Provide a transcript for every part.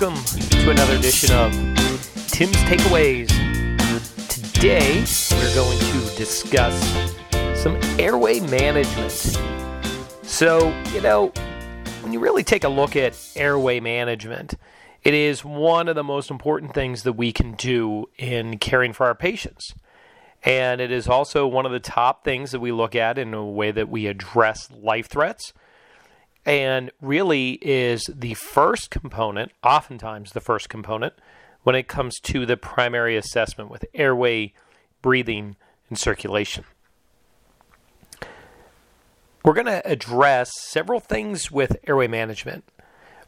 welcome to another edition of Tim's Takeaways. Today, we're going to discuss some airway management. So, you know, when you really take a look at airway management, it is one of the most important things that we can do in caring for our patients. And it is also one of the top things that we look at in a way that we address life threats and really is the first component, oftentimes the first component, when it comes to the primary assessment with airway, breathing, and circulation. We're going to address several things with airway management.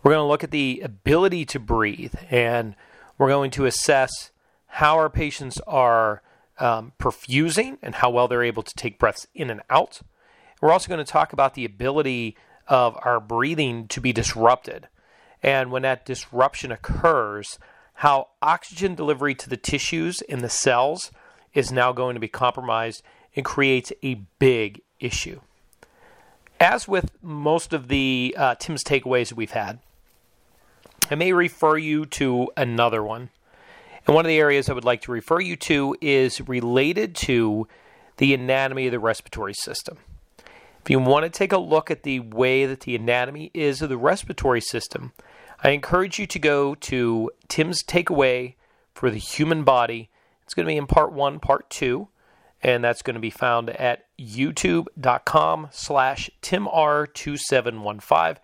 We're going to look at the ability to breathe, and we're going to assess how our patients are um, perfusing and how well they're able to take breaths in and out. We're also going to talk about the ability of our breathing to be disrupted. And when that disruption occurs, how oxygen delivery to the tissues in the cells is now going to be compromised and creates a big issue. As with most of the uh, Tim's takeaways that we've had, I may refer you to another one. And one of the areas I would like to refer you to is related to the anatomy of the respiratory system. If you want to take a look at the way that the anatomy is of the respiratory system, I encourage you to go to Tim's Takeaway for the Human Body. It's going to be in part one, part two, and that's going to be found at youtube.com slash timr2715.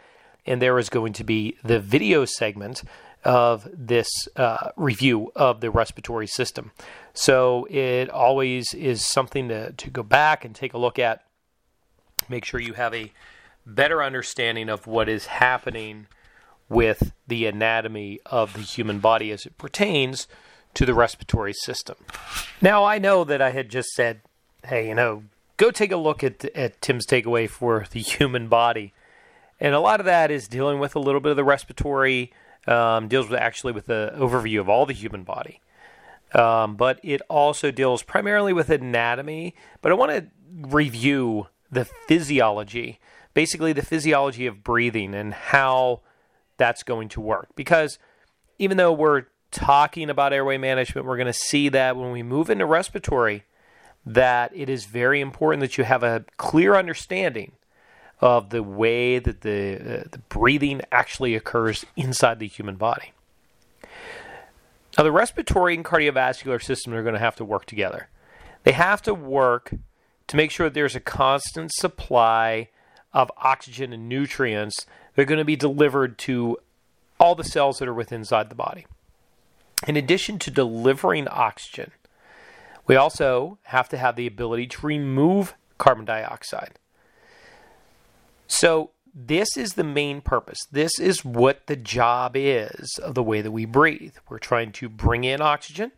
And there is going to be the video segment of this uh, review of the respiratory system. So it always is something to, to go back and take a look at make sure you have a better understanding of what is happening with the anatomy of the human body as it pertains to the respiratory system. Now, I know that I had just said, hey, you know, go take a look at, at Tim's takeaway for the human body. And a lot of that is dealing with a little bit of the respiratory, um, deals with actually with the overview of all the human body. Um, but it also deals primarily with anatomy. But I want to review the physiology, basically the physiology of breathing and how that's going to work. Because even though we're talking about airway management, we're going to see that when we move into respiratory, that it is very important that you have a clear understanding of the way that the, uh, the breathing actually occurs inside the human body. Now, the respiratory and cardiovascular systems are going to have to work together. They have to work to make sure there's a constant supply of oxygen and nutrients that are going to be delivered to all the cells that are within inside the body. In addition to delivering oxygen, we also have to have the ability to remove carbon dioxide. So, this is the main purpose. This is what the job is of the way that we breathe. We're trying to bring in oxygen,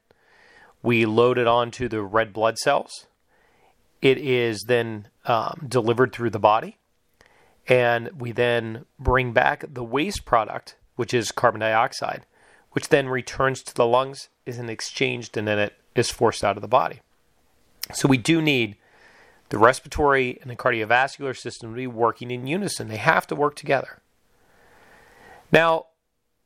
we load it onto the red blood cells, it is then um, delivered through the body, and we then bring back the waste product, which is carbon dioxide, which then returns to the lungs, is exchanged, and then it is forced out of the body. So we do need the respiratory and the cardiovascular system to be working in unison. They have to work together. Now,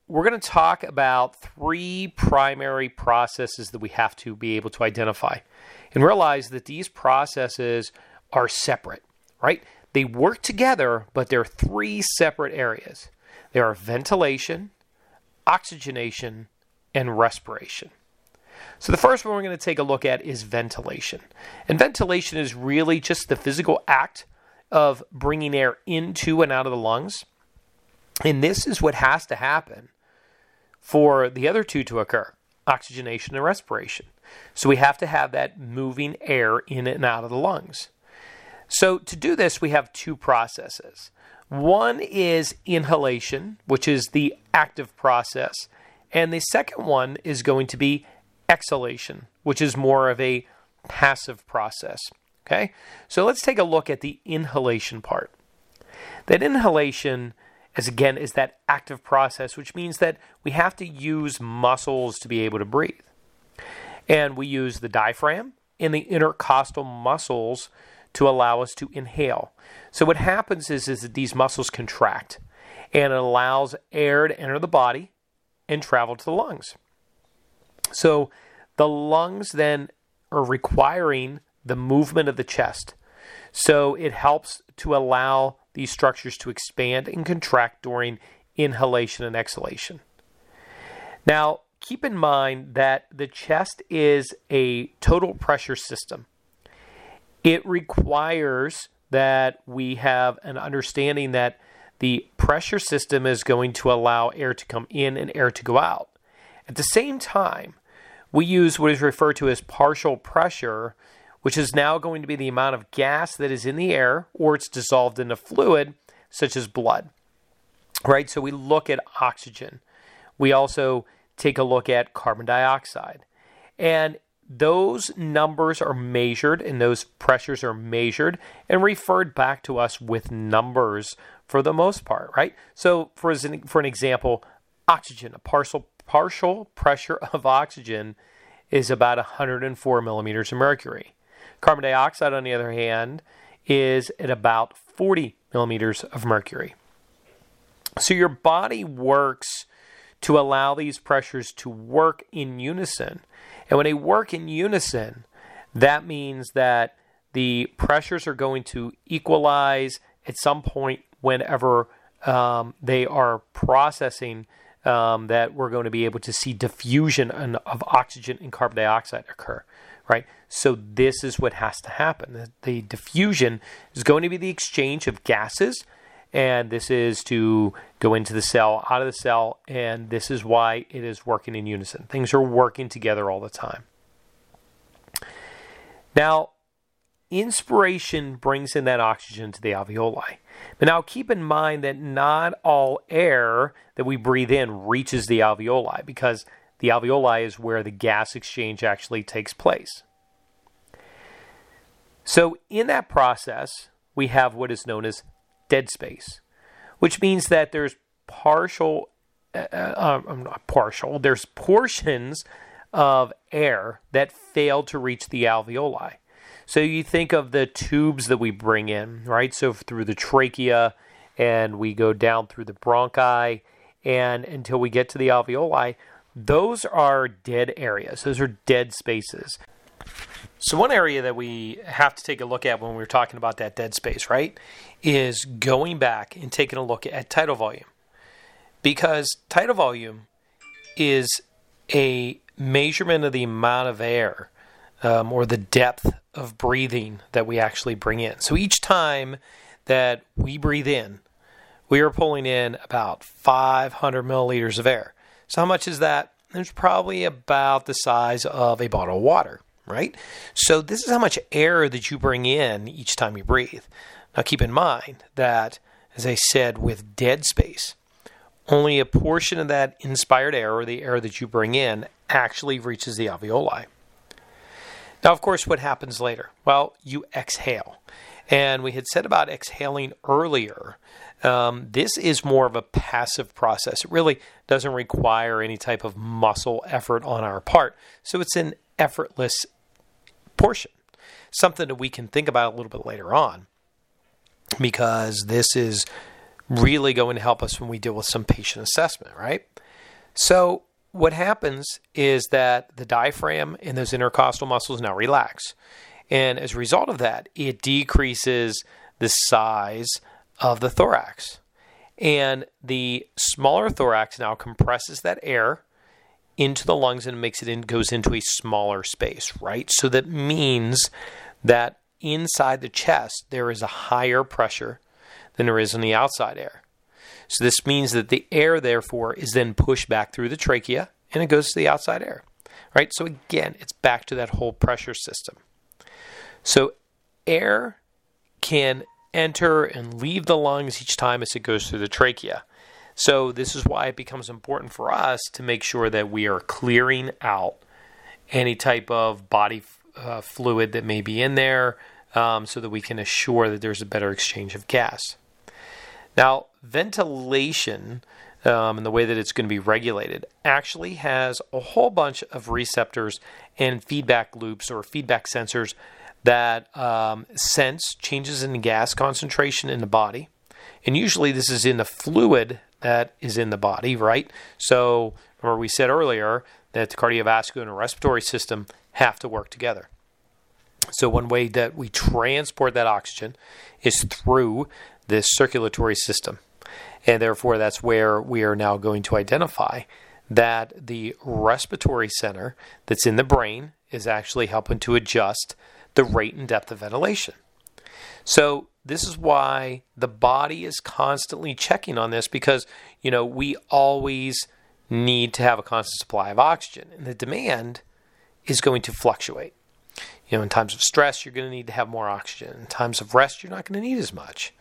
we're going to talk about three primary processes that we have to be able to identify and realize that these processes are separate, right? They work together, but they're three separate areas. There are ventilation, oxygenation, and respiration. So, the first one we're going to take a look at is ventilation. And ventilation is really just the physical act of bringing air into and out of the lungs. And this is what has to happen for the other two to occur oxygenation and respiration. So we have to have that moving air in and out of the lungs. So to do this, we have two processes. One is inhalation, which is the active process, and the second one is going to be exhalation, which is more of a passive process. Okay? So let's take a look at the inhalation part. That inhalation as again is that active process, which means that we have to use muscles to be able to breathe. And we use the diaphragm and the intercostal muscles to allow us to inhale. So what happens is, is that these muscles contract and it allows air to enter the body and travel to the lungs. So the lungs then are requiring the movement of the chest. So it helps to allow these structures to expand and contract during inhalation and exhalation. Now, keep in mind that the chest is a total pressure system. It requires that we have an understanding that the pressure system is going to allow air to come in and air to go out. At the same time, we use what is referred to as partial pressure, which is now going to be the amount of gas that is in the air or it's dissolved in a fluid, such as blood. Right? So we look at oxygen. We also take a look at carbon dioxide. And those numbers are measured and those pressures are measured and referred back to us with numbers for the most part, right? So, for, for an example, oxygen, a partial, partial pressure of oxygen is about 104 millimeters of mercury. Carbon dioxide, on the other hand, is at about 40 millimeters of mercury. So, your body works to allow these pressures to work in unison. And when they work in unison, that means that the pressures are going to equalize at some point whenever um, they are processing um, that we're going to be able to see diffusion of oxygen and carbon dioxide occur, right? So this is what has to happen. The, the diffusion is going to be the exchange of gases and this is to go into the cell, out of the cell, and this is why it is working in unison. Things are working together all the time. Now, inspiration brings in that oxygen to the alveoli. But now keep in mind that not all air that we breathe in reaches the alveoli because the alveoli is where the gas exchange actually takes place. So, in that process, we have what is known as dead space, which means that there's partial, uh, uh, um, not partial, there's portions of air that fail to reach the alveoli. So you think of the tubes that we bring in, right? So through the trachea, and we go down through the bronchi, and until we get to the alveoli, those are dead areas. Those are dead spaces. So, one area that we have to take a look at when we're talking about that dead space, right, is going back and taking a look at tidal volume. Because tidal volume is a measurement of the amount of air um, or the depth of breathing that we actually bring in. So, each time that we breathe in, we are pulling in about 500 milliliters of air. So, how much is that? It's probably about the size of a bottle of water right? So this is how much air that you bring in each time you breathe. Now keep in mind that, as I said, with dead space, only a portion of that inspired air or the air that you bring in actually reaches the alveoli. Now, of course, what happens later? Well, you exhale. And we had said about exhaling earlier. Um, this is more of a passive process. It really doesn't require any type of muscle effort on our part. So it's an effortless portion. Something that we can think about a little bit later on because this is really going to help us when we deal with some patient assessment, right? So, what happens is that the diaphragm and those intercostal muscles now relax. And as a result of that, it decreases the size of the thorax. And the smaller thorax now compresses that air into the lungs and makes it in goes into a smaller space, right? So that means that inside the chest there is a higher pressure than there is on the outside air. So this means that the air therefore is then pushed back through the trachea and it goes to the outside air. Right? So again, it's back to that whole pressure system. So air can enter and leave the lungs each time as it goes through the trachea. So, this is why it becomes important for us to make sure that we are clearing out any type of body uh, fluid that may be in there um, so that we can assure that there's a better exchange of gas. Now, ventilation um, and the way that it's going to be regulated actually has a whole bunch of receptors and feedback loops or feedback sensors that um, sense changes in gas concentration in the body. And usually, this is in the fluid that is in the body, right? So Remember, we said earlier that the cardiovascular and respiratory system have to work together. So, one way that we transport that oxygen is through this circulatory system. And therefore, that's where we are now going to identify that the respiratory center that's in the brain is actually helping to adjust the rate and depth of ventilation. So, this is why the body is constantly checking on this because, you know, we always need to have a constant supply of oxygen, and the demand is going to fluctuate. You know, in times of stress, you're going to need to have more oxygen. In times of rest, you're not going to need as much.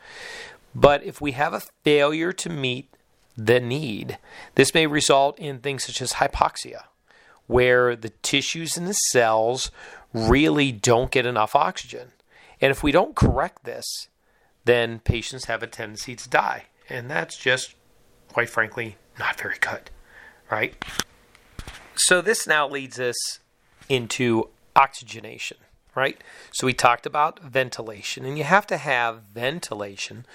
But if we have a failure to meet the need, this may result in things such as hypoxia, where the tissues and the cells really don't get enough oxygen. And if we don't correct this, then patients have a tendency to die. And that's just, quite frankly, not very good, right? So this now leads us into oxygenation, right? So we talked about ventilation, and you have to have ventilation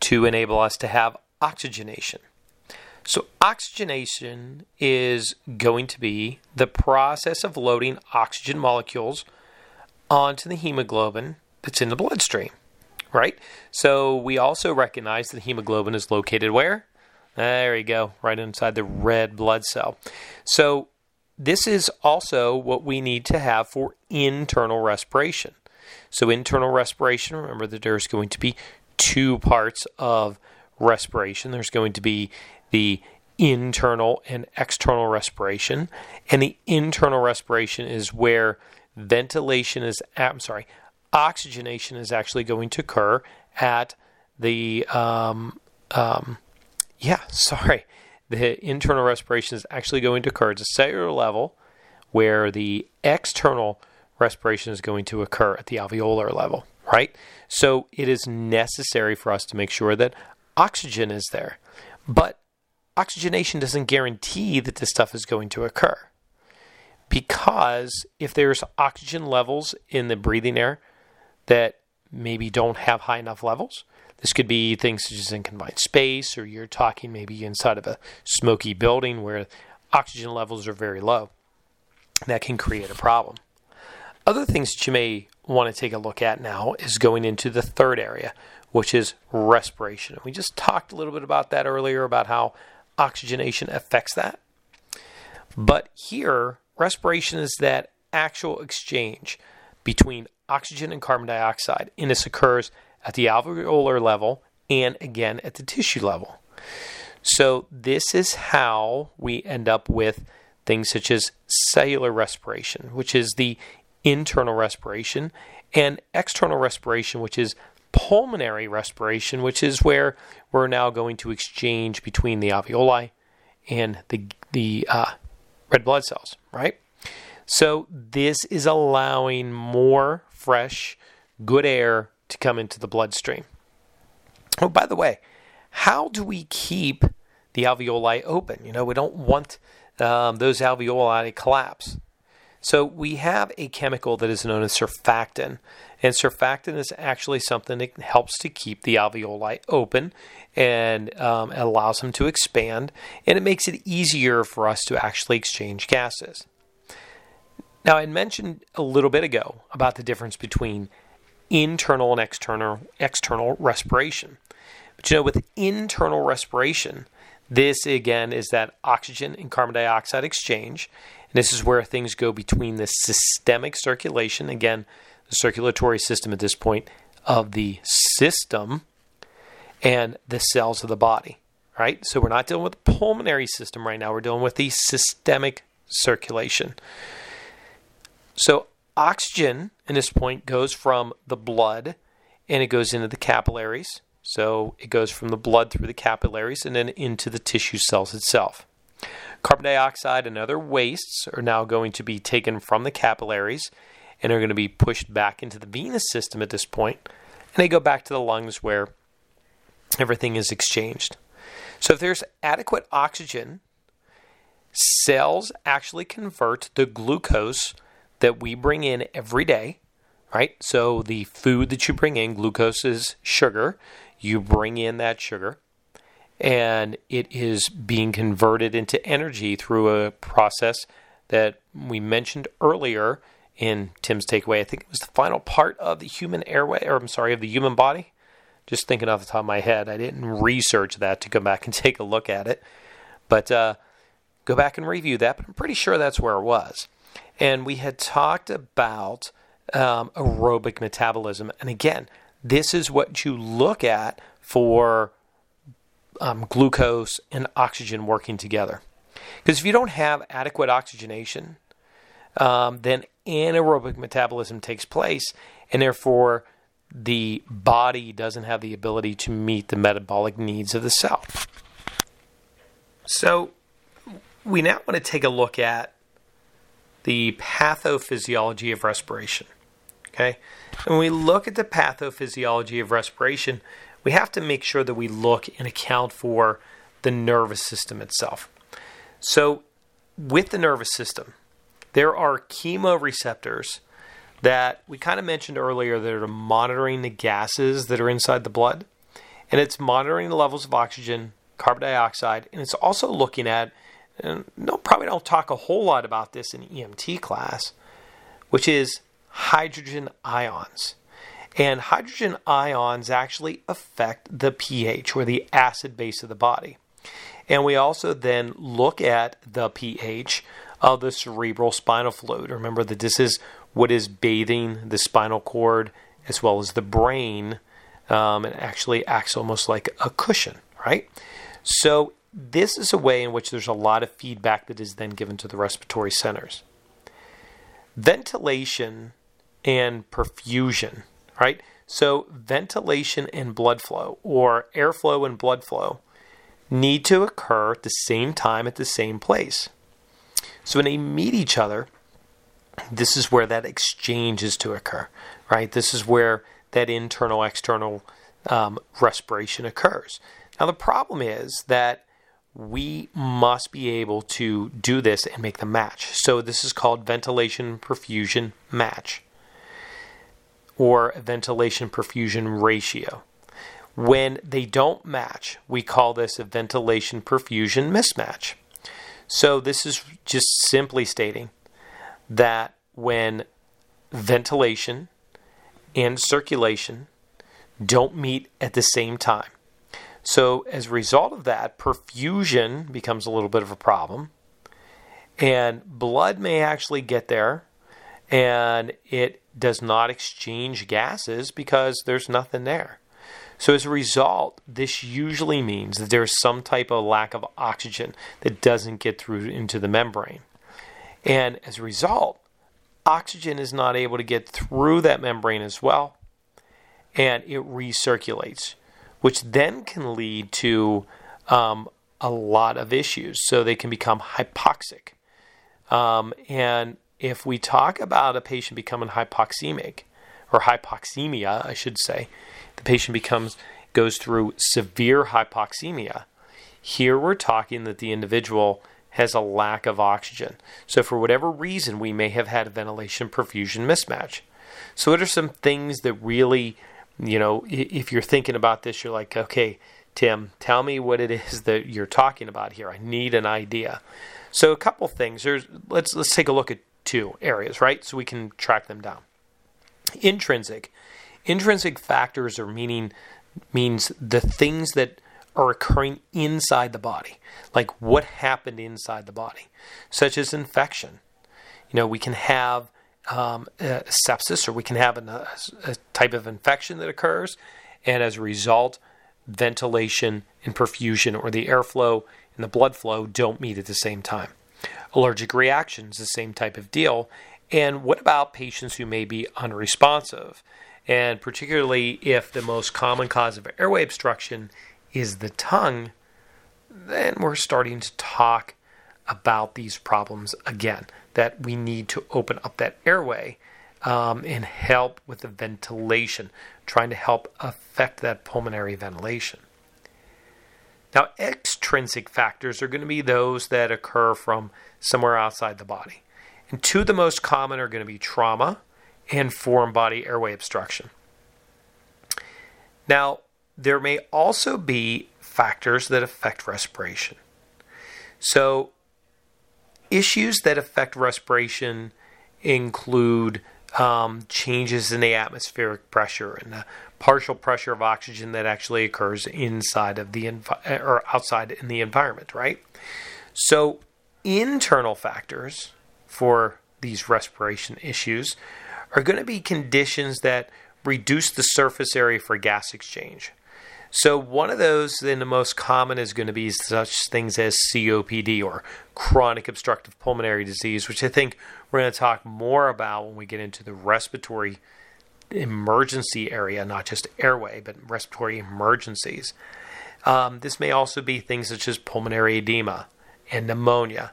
to enable us to have oxygenation. So, oxygenation is going to be the process of loading oxygen molecules onto the hemoglobin that's in the bloodstream, right? So, we also recognize that hemoglobin is located where? There you go, right inside the red blood cell. So, this is also what we need to have for internal respiration. So, internal respiration, remember that there's going to be two parts of respiration. There's going to be the internal and external respiration. And the internal respiration is where ventilation is, I'm sorry, oxygenation is actually going to occur at the, um, um, yeah, sorry, the internal respiration is actually going to occur at a cellular level where the external respiration is going to occur at the alveolar level, right? So it is necessary for us to make sure that oxygen is there. But oxygenation doesn't guarantee that this stuff is going to occur. Because if there's oxygen levels in the breathing air that maybe don't have high enough levels, this could be things such as in confined space, or you're talking maybe inside of a smoky building where oxygen levels are very low. That can create a problem. Other things that you may want to take a look at now is going into the third area, which is respiration. We just talked a little bit about that earlier about how oxygenation affects that. But here, respiration is that actual exchange between oxygen and carbon dioxide, and this occurs at the alveolar level and again at the tissue level. So, this is how we end up with things such as cellular respiration, which is the internal respiration, and external respiration, which is pulmonary respiration, which is where we're now going to exchange between the alveoli and the the uh, red blood cells, right? So this is allowing more fresh, good air to come into the bloodstream. Oh, by the way, how do we keep the alveoli open? You know, we don't want um, those alveoli to collapse. So we have a chemical that is known as surfactant, and surfactant is actually something that helps to keep the alveoli open and um, allows them to expand, and it makes it easier for us to actually exchange gases. Now, I mentioned a little bit ago about the difference between internal and external external respiration. But you know, with internal respiration, this again is that oxygen and carbon dioxide exchange, this is where things go between the systemic circulation, again, the circulatory system at this point of the system, and the cells of the body. Right? So we're not dealing with the pulmonary system right now, we're dealing with the systemic circulation. So oxygen in this point goes from the blood and it goes into the capillaries. So it goes from the blood through the capillaries and then into the tissue cells itself. Carbon dioxide and other wastes are now going to be taken from the capillaries and are going to be pushed back into the venous system at this point, and they go back to the lungs where everything is exchanged. So, if there's adequate oxygen, cells actually convert the glucose that we bring in every day, right? So, the food that you bring in, glucose is sugar, you bring in that sugar, and it is being converted into energy through a process that we mentioned earlier in Tim's takeaway. I think it was the final part of the human airway, or I'm sorry, of the human body. Just thinking off the top of my head, I didn't research that to go back and take a look at it, but uh, go back and review that. But I'm pretty sure that's where it was. And we had talked about um, aerobic metabolism, and again, this is what you look at for um, glucose and oxygen working together. Because if you don't have adequate oxygenation, um, then anaerobic metabolism takes place, and therefore the body doesn't have the ability to meet the metabolic needs of the cell. So, we now want to take a look at the pathophysiology of respiration. Okay? When we look at the pathophysiology of respiration, we have to make sure that we look and account for the nervous system itself. So, with the nervous system, there are chemoreceptors that we kind of mentioned earlier that are monitoring the gases that are inside the blood. And it's monitoring the levels of oxygen, carbon dioxide, and it's also looking at, and no, probably don't talk a whole lot about this in EMT class, which is hydrogen ions. And hydrogen ions actually affect the pH or the acid base of the body. And we also then look at the pH of the cerebral spinal fluid. Remember that this is what is bathing the spinal cord as well as the brain. Um, and actually acts almost like a cushion, right? So, this is a way in which there's a lot of feedback that is then given to the respiratory centers. Ventilation and perfusion right? So, ventilation and blood flow, or airflow and blood flow, need to occur at the same time at the same place. So, when they meet each other, this is where that exchange is to occur, right? This is where that internal external um, respiration occurs. Now, the problem is that we must be able to do this and make the match. So, this is called ventilation perfusion match or ventilation perfusion ratio. When they don't match, we call this a ventilation perfusion mismatch. So, this is just simply stating that when ventilation and circulation don't meet at the same time. So, as a result of that, perfusion becomes a little bit of a problem, and blood may actually get there and it does not exchange gases because there's nothing there. So, as a result, this usually means that there's some type of lack of oxygen that doesn't get through into the membrane. And as a result, oxygen is not able to get through that membrane as well, and it recirculates, which then can lead to um, a lot of issues. So, they can become hypoxic. Um, and if we talk about a patient becoming hypoxemic or hypoxemia, I should say, the patient becomes goes through severe hypoxemia. Here we're talking that the individual has a lack of oxygen. So for whatever reason we may have had a ventilation perfusion mismatch. So what are some things that really, you know, if you're thinking about this you're like, "Okay, Tim, tell me what it is that you're talking about here. I need an idea." So a couple things. There's let's let's take a look at two areas, right? So we can track them down. Intrinsic. Intrinsic factors are meaning means the things that are occurring inside the body, like what happened inside the body, such as infection. You know, we can have um, sepsis or we can have a, a type of infection that occurs, and as a result, ventilation and perfusion or the airflow and the blood flow don't meet at the same time. Allergic reactions, the same type of deal. And what about patients who may be unresponsive? And particularly if the most common cause of airway obstruction is the tongue, then we're starting to talk about these problems again. That we need to open up that airway um, and help with the ventilation, trying to help affect that pulmonary ventilation. Now, extrinsic factors are going to be those that occur from somewhere outside the body. And two of the most common are going to be trauma and foreign body airway obstruction. Now, there may also be factors that affect respiration. So, issues that affect respiration include um, changes in the atmospheric pressure and the partial pressure of oxygen that actually occurs inside of the envi- or outside in the environment, right? So, internal factors for these respiration issues are going to be conditions that reduce the surface area for gas exchange. So, one of those, then the most common is going to be such things as COPD or chronic obstructive pulmonary disease, which I think we're going to talk more about when we get into the respiratory emergency area, not just airway, but respiratory emergencies. Um, this may also be things such as pulmonary edema and pneumonia.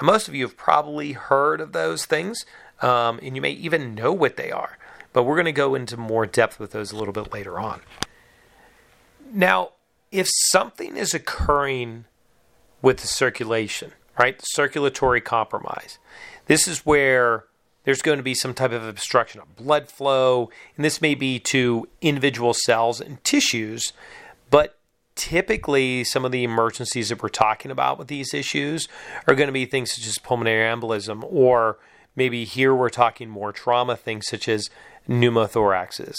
Now, most of you have probably heard of those things, um, and you may even know what they are, but we're going to go into more depth with those a little bit later on. Now, if something is occurring with the circulation, right, circulatory compromise, this is where there's going to be some type of obstruction of blood flow, and this may be to individual cells and tissues, but typically some of the emergencies that we're talking about with these issues are going to be things such as pulmonary embolism, or maybe here we're talking more trauma things such as pneumothoraxes.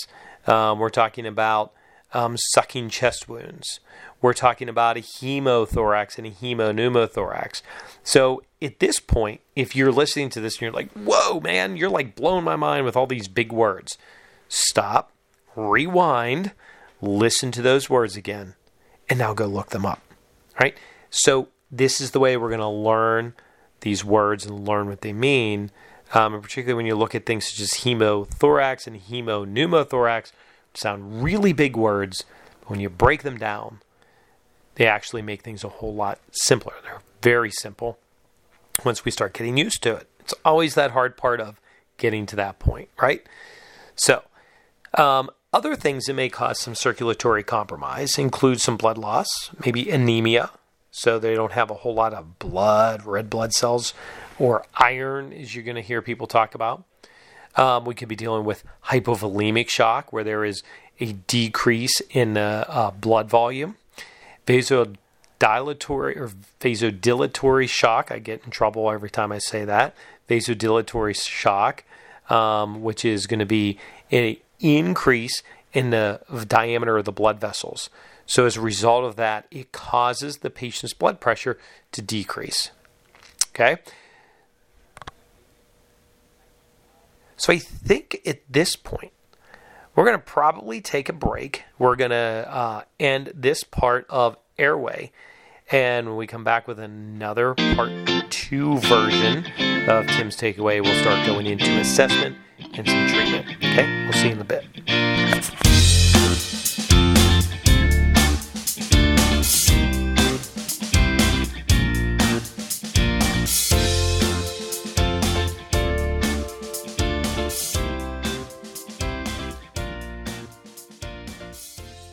Um, we're talking about um, sucking chest wounds. We're talking about a hemothorax and a hemopneumothorax. So at this point, if you're listening to this and you're like, whoa, man, you're like blowing my mind with all these big words, stop, rewind, listen to those words again, and now go look them up. Right? So this is the way we're going to learn these words and learn what they mean. Um, and particularly when you look at things such as hemothorax and hemopneumothorax, sound really big words, but when you break them down, they actually make things a whole lot simpler. They're very simple once we start getting used to it. It's always that hard part of getting to that point, right? So, um, other things that may cause some circulatory compromise include some blood loss, maybe anemia, so they don't have a whole lot of blood, red blood cells, or iron, as you're going to hear people talk about. Um, we could be dealing with hypovolemic shock, where there is a decrease in uh, uh, blood volume. Vasodilatory or vasodilatory shock. I get in trouble every time I say that. Vasodilatory shock, um, which is going to be an increase in the diameter of the blood vessels. So, as a result of that, it causes the patient's blood pressure to decrease. Okay. So I think at this point, we're going to probably take a break. We're going to uh, end this part of Airway. And when we come back with another part two version of Tim's Takeaway, we'll start going into assessment and some treatment. Okay, we'll see you in a bit.